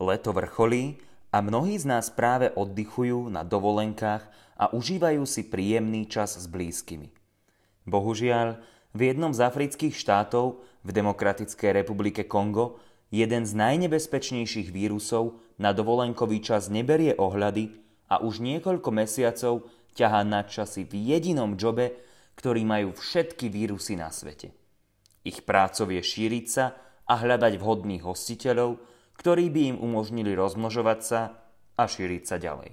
Leto vrcholí a mnohí z nás práve oddychujú na dovolenkách a užívajú si príjemný čas s blízkymi. Bohužiaľ, v jednom z afrických štátov, v Demokratickej republike Kongo, jeden z najnebezpečnejších vírusov na dovolenkový čas neberie ohľady a už niekoľko mesiacov ťahá na časy v jedinom jobe, ktorý majú všetky vírusy na svete. Ich prácov je šíriť sa a hľadať vhodných hostiteľov, ktorí by im umožnili rozmnožovať sa a šíriť sa ďalej.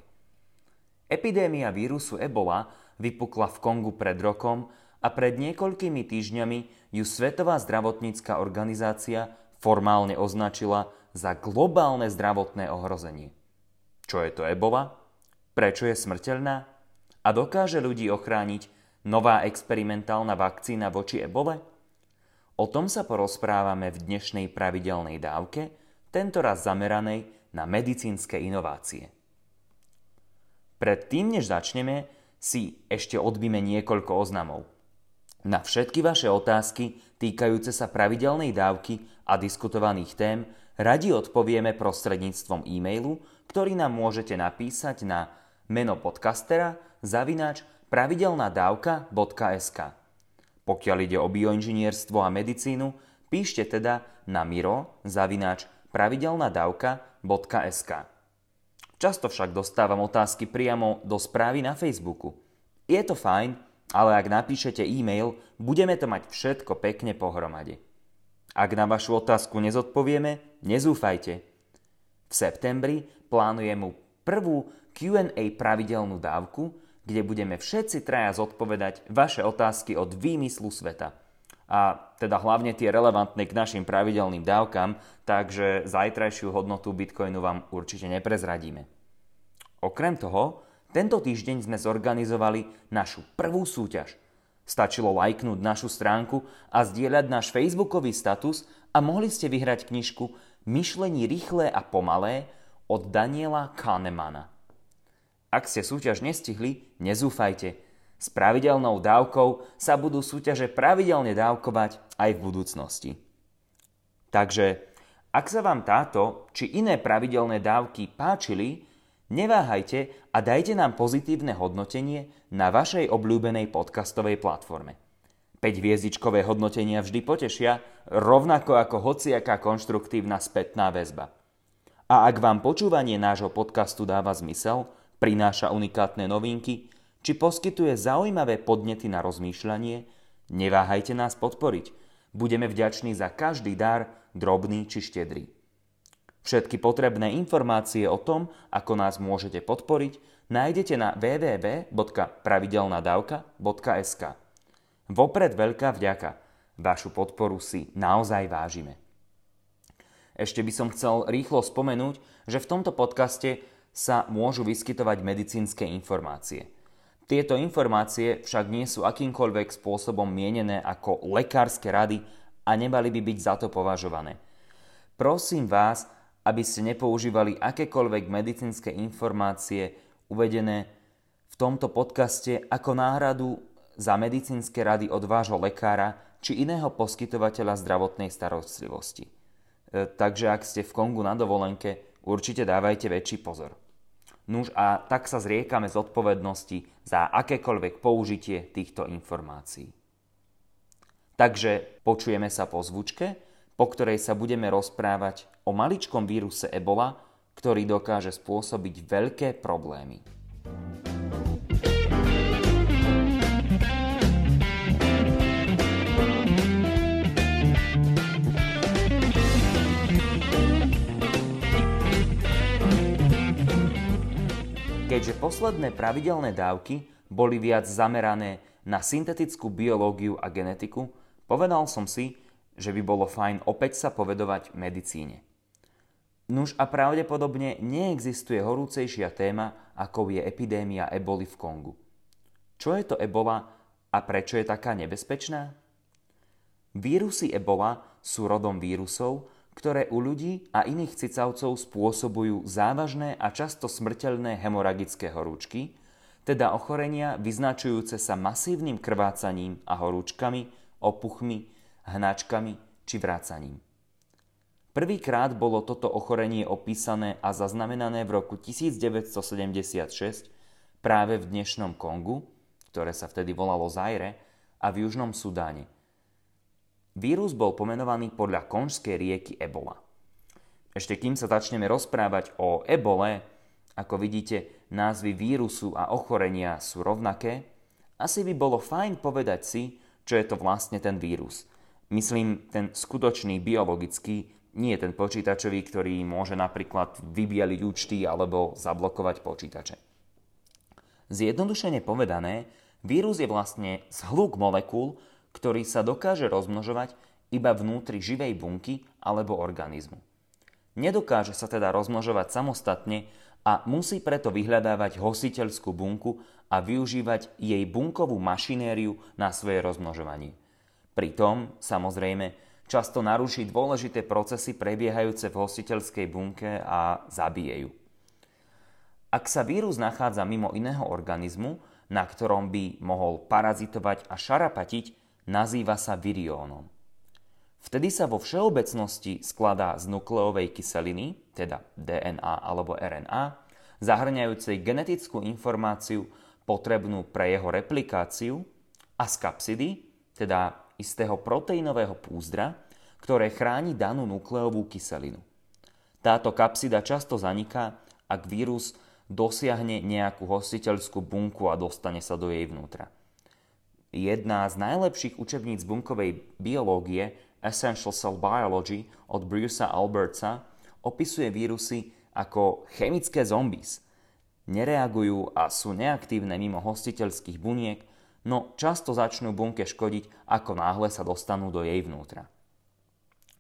Epidémia vírusu Ebola vypukla v Kongu pred rokom a pred niekoľkými týždňami ju Svetová zdravotnícka organizácia formálne označila za globálne zdravotné ohrozenie. Čo je to Ebola? Prečo je smrteľná? A dokáže ľudí ochrániť nová experimentálna vakcína voči ebole? O tom sa porozprávame v dnešnej pravidelnej dávke – tentoraz zameranej na medicínske inovácie. Predtým, než začneme, si ešte odbíme niekoľko oznamov. Na všetky vaše otázky týkajúce sa pravidelnej dávky a diskutovaných tém radi odpovieme prostredníctvom e-mailu, ktorý nám môžete napísať na meno podcastera zavinač pravidelnadavka.sk. Pokiaľ ide o bioinžinierstvo a medicínu, píšte teda na miro zavinač pravidelnadavka.sk. Často však dostávam otázky priamo do správy na Facebooku. Je to fajn, ale ak napíšete e-mail, budeme to mať všetko pekne pohromade. Ak na vašu otázku nezodpovieme, nezúfajte. V septembri plánujem mu prvú Q&A pravidelnú dávku, kde budeme všetci traja zodpovedať vaše otázky od výmyslu sveta – a teda hlavne tie relevantné k našim pravidelným dávkam, takže zajtrajšiu hodnotu Bitcoinu vám určite neprezradíme. Okrem toho, tento týždeň sme zorganizovali našu prvú súťaž. Stačilo lajknúť našu stránku a zdieľať náš facebookový status a mohli ste vyhrať knižku Myšlení rýchle a pomalé od Daniela Kahnemana. Ak ste súťaž nestihli, nezúfajte – s pravidelnou dávkou sa budú súťaže pravidelne dávkovať aj v budúcnosti. Takže, ak sa vám táto či iné pravidelné dávky páčili, neváhajte a dajte nám pozitívne hodnotenie na vašej obľúbenej podcastovej platforme. 5 hviezdičkové hodnotenia vždy potešia, rovnako ako hociaká konštruktívna spätná väzba. A ak vám počúvanie nášho podcastu dáva zmysel, prináša unikátne novinky, či poskytuje zaujímavé podnety na rozmýšľanie, neváhajte nás podporiť. Budeme vďační za každý dar, drobný či štedrý. Všetky potrebné informácie o tom, ako nás môžete podporiť, nájdete na www.pravidelnadavka.sk. Vopred veľká vďaka. Vašu podporu si naozaj vážime. Ešte by som chcel rýchlo spomenúť, že v tomto podcaste sa môžu vyskytovať medicínske informácie – tieto informácie však nie sú akýmkoľvek spôsobom mienené ako lekárske rady a nemali by byť za to považované. Prosím vás, aby ste nepoužívali akékoľvek medicínske informácie uvedené v tomto podcaste ako náhradu za medicínske rady od vášho lekára či iného poskytovateľa zdravotnej starostlivosti. E, takže ak ste v Kongu na dovolenke, určite dávajte väčší pozor. Nuž a tak sa zriekame zodpovednosti za akékoľvek použitie týchto informácií. Takže počujeme sa po zvučke, po ktorej sa budeme rozprávať o maličkom víruse Ebola, ktorý dokáže spôsobiť veľké problémy. Keďže posledné pravidelné dávky boli viac zamerané na syntetickú biológiu a genetiku, povedal som si, že by bolo fajn opäť sa povedovať medicíne. Nuž a pravdepodobne neexistuje horúcejšia téma, ako je epidémia eboli v Kongu. Čo je to ebola a prečo je taká nebezpečná? Vírusy ebola sú rodom vírusov, ktoré u ľudí a iných cicavcov spôsobujú závažné a často smrteľné hemoragické horúčky, teda ochorenia vyznačujúce sa masívnym krvácaním a horúčkami, opuchmi, hnačkami či vrácaním. Prvýkrát bolo toto ochorenie opísané a zaznamenané v roku 1976 práve v dnešnom Kongu, ktoré sa vtedy volalo Zaire, a v Južnom Sudáne. Vírus bol pomenovaný podľa konžskej rieky Ebola. Ešte kým sa začneme rozprávať o ebole, ako vidíte, názvy vírusu a ochorenia sú rovnaké, asi by bolo fajn povedať si, čo je to vlastne ten vírus. Myslím ten skutočný biologický, nie ten počítačový, ktorý môže napríklad vybieliť účty alebo zablokovať počítače. Zjednodušene povedané, vírus je vlastne zhluk molekúl, ktorý sa dokáže rozmnožovať iba vnútri živej bunky alebo organizmu. Nedokáže sa teda rozmnožovať samostatne a musí preto vyhľadávať hostiteľskú bunku a využívať jej bunkovú mašinériu na svoje rozmnožovanie. Pritom, samozrejme, často naruší dôležité procesy prebiehajúce v hostiteľskej bunke a zabije ju. Ak sa vírus nachádza mimo iného organizmu, na ktorom by mohol parazitovať a šarapatiť, nazýva sa viriónom. Vtedy sa vo všeobecnosti skladá z nukleovej kyseliny, teda DNA alebo RNA, zahrňajúcej genetickú informáciu potrebnú pre jeho replikáciu a z kapsidy, teda istého proteínového púzdra, ktoré chráni danú nukleovú kyselinu. Táto kapsida často zaniká, ak vírus dosiahne nejakú hostiteľskú bunku a dostane sa do jej vnútra. Jedna z najlepších učebníc bunkovej biológie, Essential Cell Biology od Brucea Albertsa, opisuje vírusy ako chemické zombies. Nereagujú a sú neaktívne mimo hostiteľských buniek, no často začnú bunke škodiť, ako náhle sa dostanú do jej vnútra.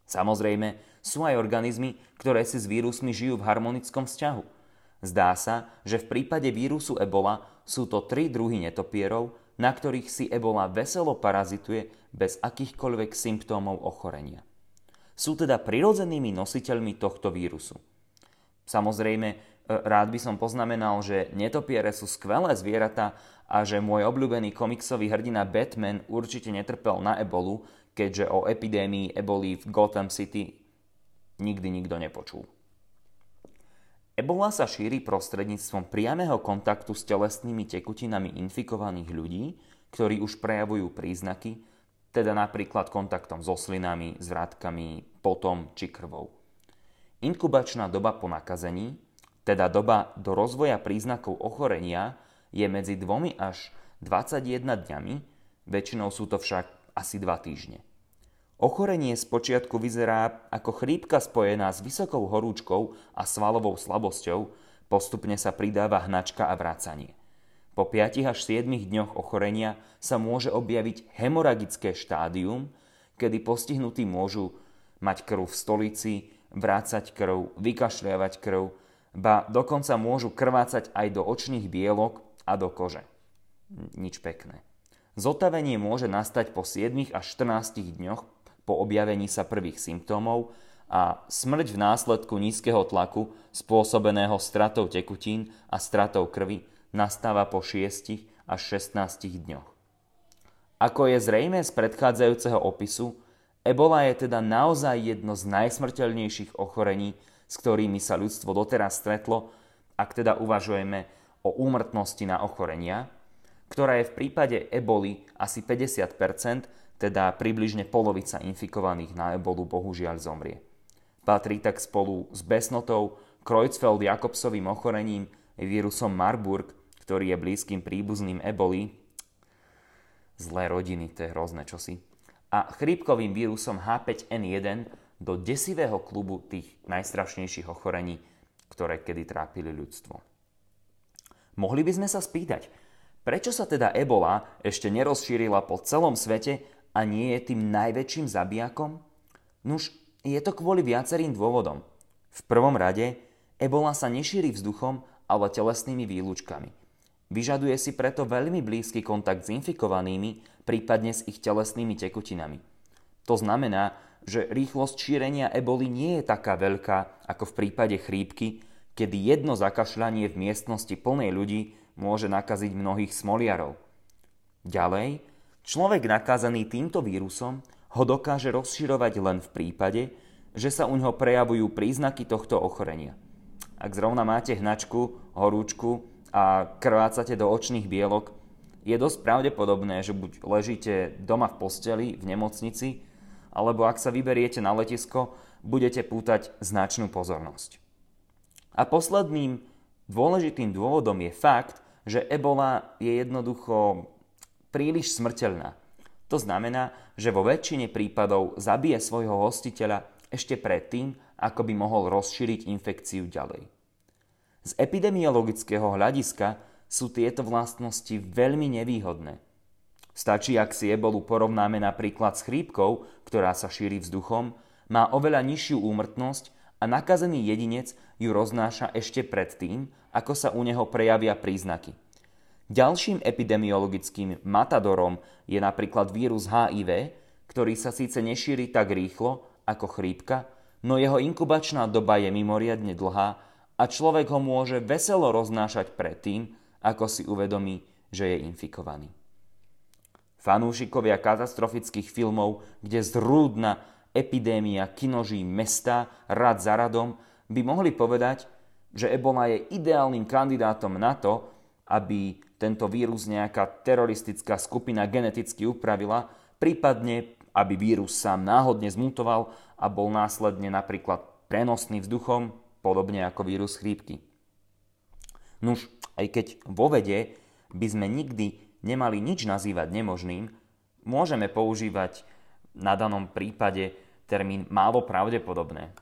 Samozrejme, sú aj organizmy, ktoré si s vírusmi žijú v harmonickom vzťahu. Zdá sa, že v prípade vírusu ebola sú to tri druhy netopierov, na ktorých si ebola veselo parazituje bez akýchkoľvek symptómov ochorenia. Sú teda prirodzenými nositeľmi tohto vírusu. Samozrejme, E, rád by som poznamenal, že netopiere sú skvelé zvieratá a že môj obľúbený komiksový hrdina Batman určite netrpel na ebolu, keďže o epidémii eboli v Gotham City nikdy nikto nepočul. Ebola sa šíri prostredníctvom priamého kontaktu s telesnými tekutinami infikovaných ľudí, ktorí už prejavujú príznaky, teda napríklad kontaktom so slinami, zvrátkami, potom či krvou. Inkubačná doba po nakazení, teda doba do rozvoja príznakov ochorenia je medzi 2 až 21 dňami, väčšinou sú to však asi 2 týždne. Ochorenie spočiatku vyzerá ako chrípka spojená s vysokou horúčkou a svalovou slabosťou, postupne sa pridáva hnačka a vracanie. Po 5 až 7 dňoch ochorenia sa môže objaviť hemoragické štádium, kedy postihnutí môžu mať krv v stolici, vrácať krv, vykašľavať krv, ba dokonca môžu krvácať aj do očných bielok a do kože. Nič pekné. Zotavenie môže nastať po 7 až 14 dňoch po objavení sa prvých symptómov a smrť v následku nízkeho tlaku spôsobeného stratou tekutín a stratou krvi nastáva po 6 až 16 dňoch. Ako je zrejme z predchádzajúceho opisu, ebola je teda naozaj jedno z najsmrteľnejších ochorení, s ktorými sa ľudstvo doteraz stretlo, ak teda uvažujeme o úmrtnosti na ochorenia, ktorá je v prípade eboli asi 50%, teda približne polovica infikovaných na ebolu bohužiaľ zomrie. Patrí tak spolu s besnotou, Creutzfeldt-Jakobsovým ochorením, vírusom Marburg, ktorý je blízkym príbuzným eboli, zlé rodiny, to je hrozné čosi, a chrípkovým vírusom H5N1, do desivého klubu tých najstrašnejších ochorení, ktoré kedy trápili ľudstvo. Mohli by sme sa spýtať, prečo sa teda ebola ešte nerozšírila po celom svete a nie je tým najväčším zabijakom? Nuž, je to kvôli viacerým dôvodom. V prvom rade, ebola sa nešíri vzduchom, ale telesnými výlučkami. Vyžaduje si preto veľmi blízky kontakt s infikovanými, prípadne s ich telesnými tekutinami. To znamená, že rýchlosť šírenia eboli nie je taká veľká ako v prípade chrípky, kedy jedno zakašľanie v miestnosti plnej ľudí môže nakaziť mnohých smoliarov. Ďalej, človek nakázaný týmto vírusom ho dokáže rozširovať len v prípade, že sa u neho prejavujú príznaky tohto ochorenia. Ak zrovna máte hnačku, horúčku a krvácate do očných bielok, je dosť pravdepodobné, že buď ležíte doma v posteli, v nemocnici, alebo ak sa vyberiete na letisko, budete pútať značnú pozornosť. A posledným dôležitým dôvodom je fakt, že ebola je jednoducho príliš smrteľná. To znamená, že vo väčšine prípadov zabije svojho hostiteľa ešte predtým, ako by mohol rozšíriť infekciu ďalej. Z epidemiologického hľadiska sú tieto vlastnosti veľmi nevýhodné. Stačí, ak si ebolu porovnáme napríklad s chrípkou, ktorá sa šíri vzduchom, má oveľa nižšiu úmrtnosť a nakazený jedinec ju roznáša ešte predtým, ako sa u neho prejavia príznaky. Ďalším epidemiologickým matadorom je napríklad vírus HIV, ktorý sa síce nešíri tak rýchlo, ako chrípka, no jeho inkubačná doba je mimoriadne dlhá a človek ho môže veselo roznášať predtým, ako si uvedomí, že je infikovaný. Fanúšikovia katastrofických filmov, kde zrúdna epidémia kinoží mesta rad za radom, by mohli povedať, že ebola je ideálnym kandidátom na to, aby tento vírus nejaká teroristická skupina geneticky upravila, prípadne aby vírus sám náhodne zmutoval a bol následne napríklad prenosný vzduchom, podobne ako vírus chrípky. Nuž, aj keď vo vede by sme nikdy nemali nič nazývať nemožným, môžeme používať na danom prípade termín málo pravdepodobné.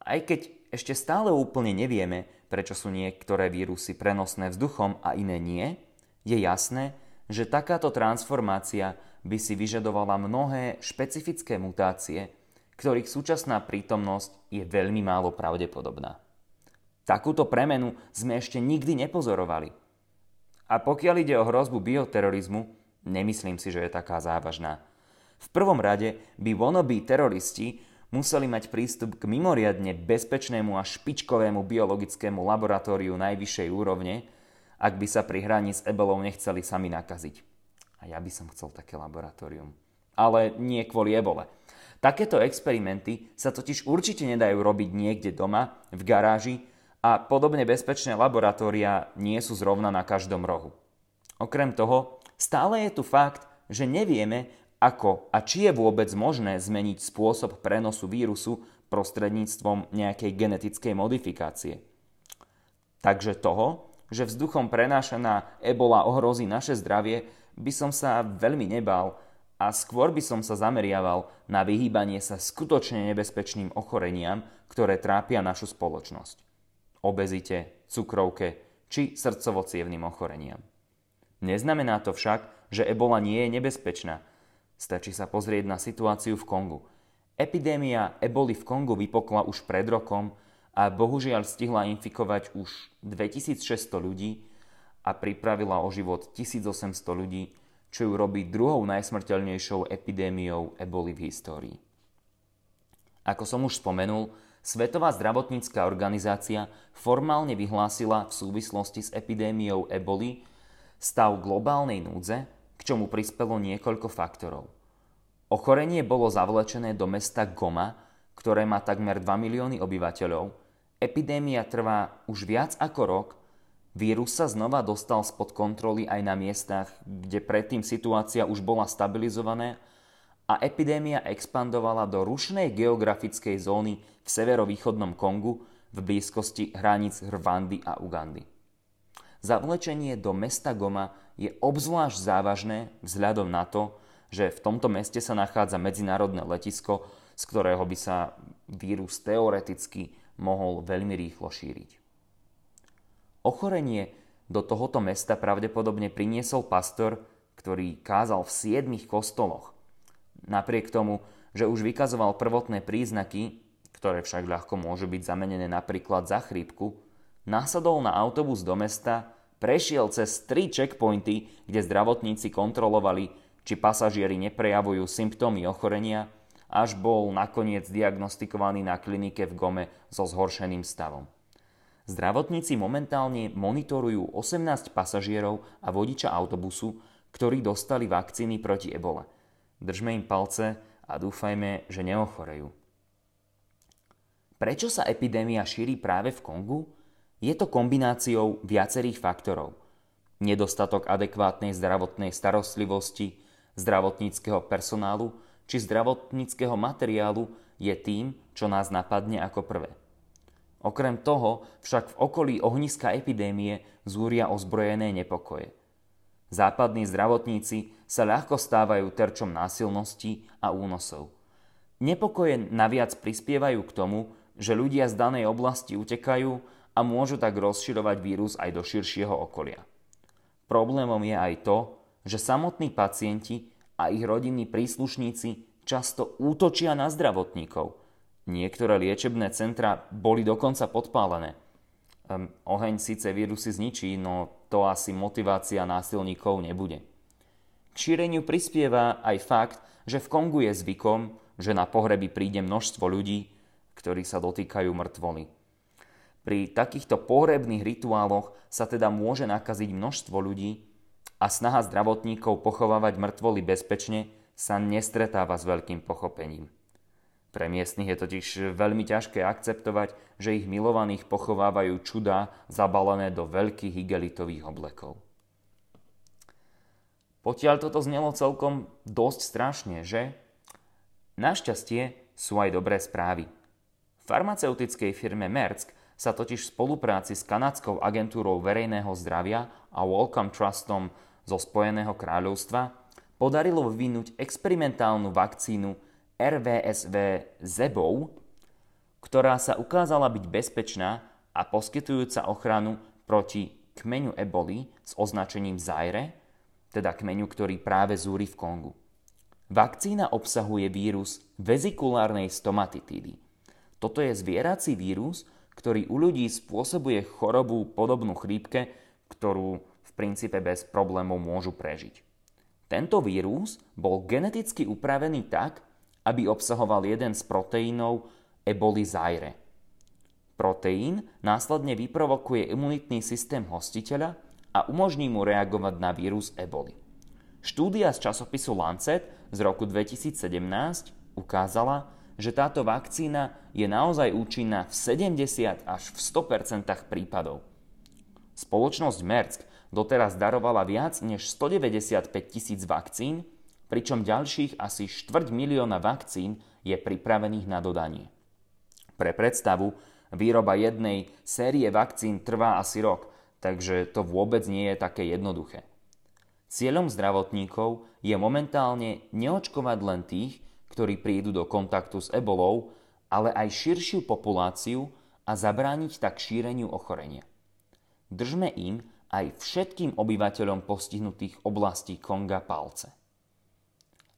Aj keď ešte stále úplne nevieme, prečo sú niektoré vírusy prenosné vzduchom a iné nie, je jasné, že takáto transformácia by si vyžadovala mnohé špecifické mutácie, ktorých súčasná prítomnosť je veľmi málo pravdepodobná. Takúto premenu sme ešte nikdy nepozorovali. A pokiaľ ide o hrozbu bioterorizmu, nemyslím si, že je taká závažná. V prvom rade by wannabe teroristi museli mať prístup k mimoriadne bezpečnému a špičkovému biologickému laboratóriu najvyššej úrovne, ak by sa pri hraní s ebolou nechceli sami nakaziť. A ja by som chcel také laboratórium. Ale nie kvôli ebole. Takéto experimenty sa totiž určite nedajú robiť niekde doma, v garáži a podobne bezpečné laboratória nie sú zrovna na každom rohu. Okrem toho, stále je tu fakt, že nevieme, ako a či je vôbec možné zmeniť spôsob prenosu vírusu prostredníctvom nejakej genetickej modifikácie. Takže toho, že vzduchom prenášaná ebola ohrozí naše zdravie, by som sa veľmi nebal a skôr by som sa zameriaval na vyhýbanie sa skutočne nebezpečným ochoreniam, ktoré trápia našu spoločnosť. Obezite, cukrovke či srdcovo ochoreniam. Neznamená to však, že ebola nie je nebezpečná. Stačí sa pozrieť na situáciu v Kongu. Epidémia eboli v Kongu vypokla už pred rokom a bohužiaľ stihla infikovať už 2600 ľudí a pripravila o život 1800 ľudí, čo ju robí druhou najsmrteľnejšou epidémiou eboli v histórii. Ako som už spomenul, Svetová zdravotnícká organizácia formálne vyhlásila v súvislosti s epidémiou eboli stav globálnej núdze, k čomu prispelo niekoľko faktorov. Ochorenie bolo zavlečené do mesta Goma, ktoré má takmer 2 milióny obyvateľov. Epidémia trvá už viac ako rok Vírus sa znova dostal spod kontroly aj na miestach, kde predtým situácia už bola stabilizovaná a epidémia expandovala do rušnej geografickej zóny v severovýchodnom Kongu v blízkosti hraníc Rwandy a Ugandy. Zavlečenie do mesta Goma je obzvlášť závažné vzhľadom na to, že v tomto meste sa nachádza medzinárodné letisko, z ktorého by sa vírus teoreticky mohol veľmi rýchlo šíriť. Ochorenie do tohoto mesta pravdepodobne priniesol pastor, ktorý kázal v siedmých kostoloch. Napriek tomu, že už vykazoval prvotné príznaky, ktoré však ľahko môžu byť zamenené napríklad za chrípku, nasadol na autobus do mesta, prešiel cez tri checkpointy, kde zdravotníci kontrolovali, či pasažieri neprejavujú symptómy ochorenia, až bol nakoniec diagnostikovaný na klinike v Gome so zhoršeným stavom. Zdravotníci momentálne monitorujú 18 pasažierov a vodiča autobusu, ktorí dostali vakcíny proti ebole. Držme im palce a dúfajme, že neochorejú. Prečo sa epidémia šíri práve v Kongu? Je to kombináciou viacerých faktorov. Nedostatok adekvátnej zdravotnej starostlivosti, zdravotníckého personálu či zdravotníckého materiálu je tým, čo nás napadne ako prvé. Okrem toho však v okolí ohniska epidémie zúria ozbrojené nepokoje. Západní zdravotníci sa ľahko stávajú terčom násilností a únosov. Nepokoje naviac prispievajú k tomu, že ľudia z danej oblasti utekajú a môžu tak rozširovať vírus aj do širšieho okolia. Problémom je aj to, že samotní pacienti a ich rodinní príslušníci často útočia na zdravotníkov. Niektoré liečebné centra boli dokonca podpálené. Um, oheň síce vírusy zničí, no to asi motivácia násilníkov nebude. K šíreniu prispieva aj fakt, že v Kongu je zvykom, že na pohreby príde množstvo ľudí, ktorí sa dotýkajú mŕtvoly. Pri takýchto pohrebných rituáloch sa teda môže nakaziť množstvo ľudí a snaha zdravotníkov pochovávať mŕtvoly bezpečne sa nestretáva s veľkým pochopením. Pre miestnych je totiž veľmi ťažké akceptovať, že ich milovaných pochovávajú čudá zabalené do veľkých igelitových oblekov. Potiaľ toto znelo celkom dosť strašne, že? Našťastie sú aj dobré správy. Farmaceutickej firme Merck sa totiž v spolupráci s kanadskou agentúrou verejného zdravia a Wellcome Trustom zo Spojeného kráľovstva podarilo vyvinúť experimentálnu vakcínu RVSV ZEBOV, ktorá sa ukázala byť bezpečná a poskytujúca ochranu proti kmeňu eboli s označením Zaire, teda kmeňu, ktorý práve zúri v Kongu. Vakcína obsahuje vírus vezikulárnej stomatitídy, toto je zvierací vírus, ktorý u ľudí spôsobuje chorobu podobnú chrípke, ktorú princípe bez problémov môžu prežiť. Tento vírus bol geneticky upravený tak, aby obsahoval jeden z proteínov eboli Zaire. Proteín následne vyprovokuje imunitný systém hostiteľa a umožní mu reagovať na vírus eboli. Štúdia z časopisu Lancet z roku 2017 ukázala, že táto vakcína je naozaj účinná v 70 až v 100% prípadov. Spoločnosť Merck doteraz darovala viac než 195 tisíc vakcín, pričom ďalších asi štvrť milióna vakcín je pripravených na dodanie. Pre predstavu, výroba jednej série vakcín trvá asi rok, takže to vôbec nie je také jednoduché. Cieľom zdravotníkov je momentálne neočkovať len tých, ktorí prídu do kontaktu s ebolou, ale aj širšiu populáciu a zabrániť tak šíreniu ochorenia. Držme im aj všetkým obyvateľom postihnutých oblastí Konga palce.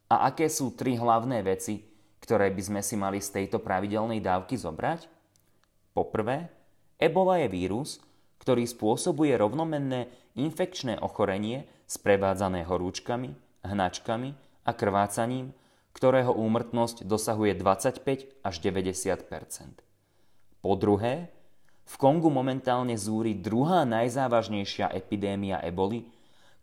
A aké sú tri hlavné veci, ktoré by sme si mali z tejto pravidelnej dávky zobrať? Poprvé, ebola je vírus, ktorý spôsobuje rovnomenné infekčné ochorenie sprevádzané horúčkami, hnačkami a krvácaním, ktorého úmrtnosť dosahuje 25 až 90 Po druhé, v Kongu momentálne zúri druhá najzávažnejšia epidémia eboli,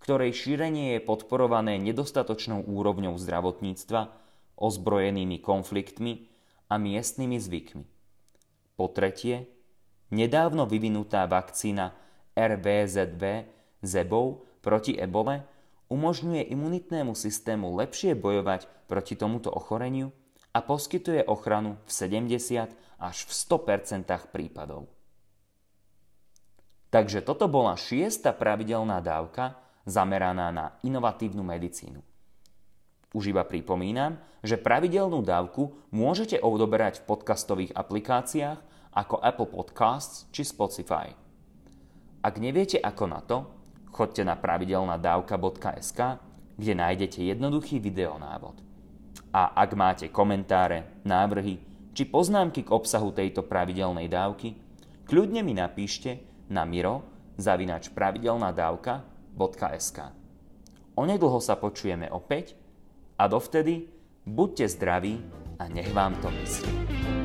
ktorej šírenie je podporované nedostatočnou úrovňou zdravotníctva, ozbrojenými konfliktmi a miestnymi zvykmi. Po tretie, nedávno vyvinutá vakcína RVZV ZEBOV proti ebole umožňuje imunitnému systému lepšie bojovať proti tomuto ochoreniu a poskytuje ochranu v 70 až v 100% prípadov. Takže toto bola šiesta pravidelná dávka zameraná na inovatívnu medicínu. Už iba pripomínam, že pravidelnú dávku môžete odoberať v podcastových aplikáciách ako Apple Podcasts či Spotify. Ak neviete ako na to, Chodte na pravidelnadavka.sk, kde nájdete jednoduchý videonávod. A ak máte komentáre, návrhy či poznámky k obsahu tejto pravidelnej dávky, kľudne mi napíšte na miro zavinač pravidelnadavka.sk. Onedlho sa počujeme opäť a dovtedy buďte zdraví a nech vám to myslí.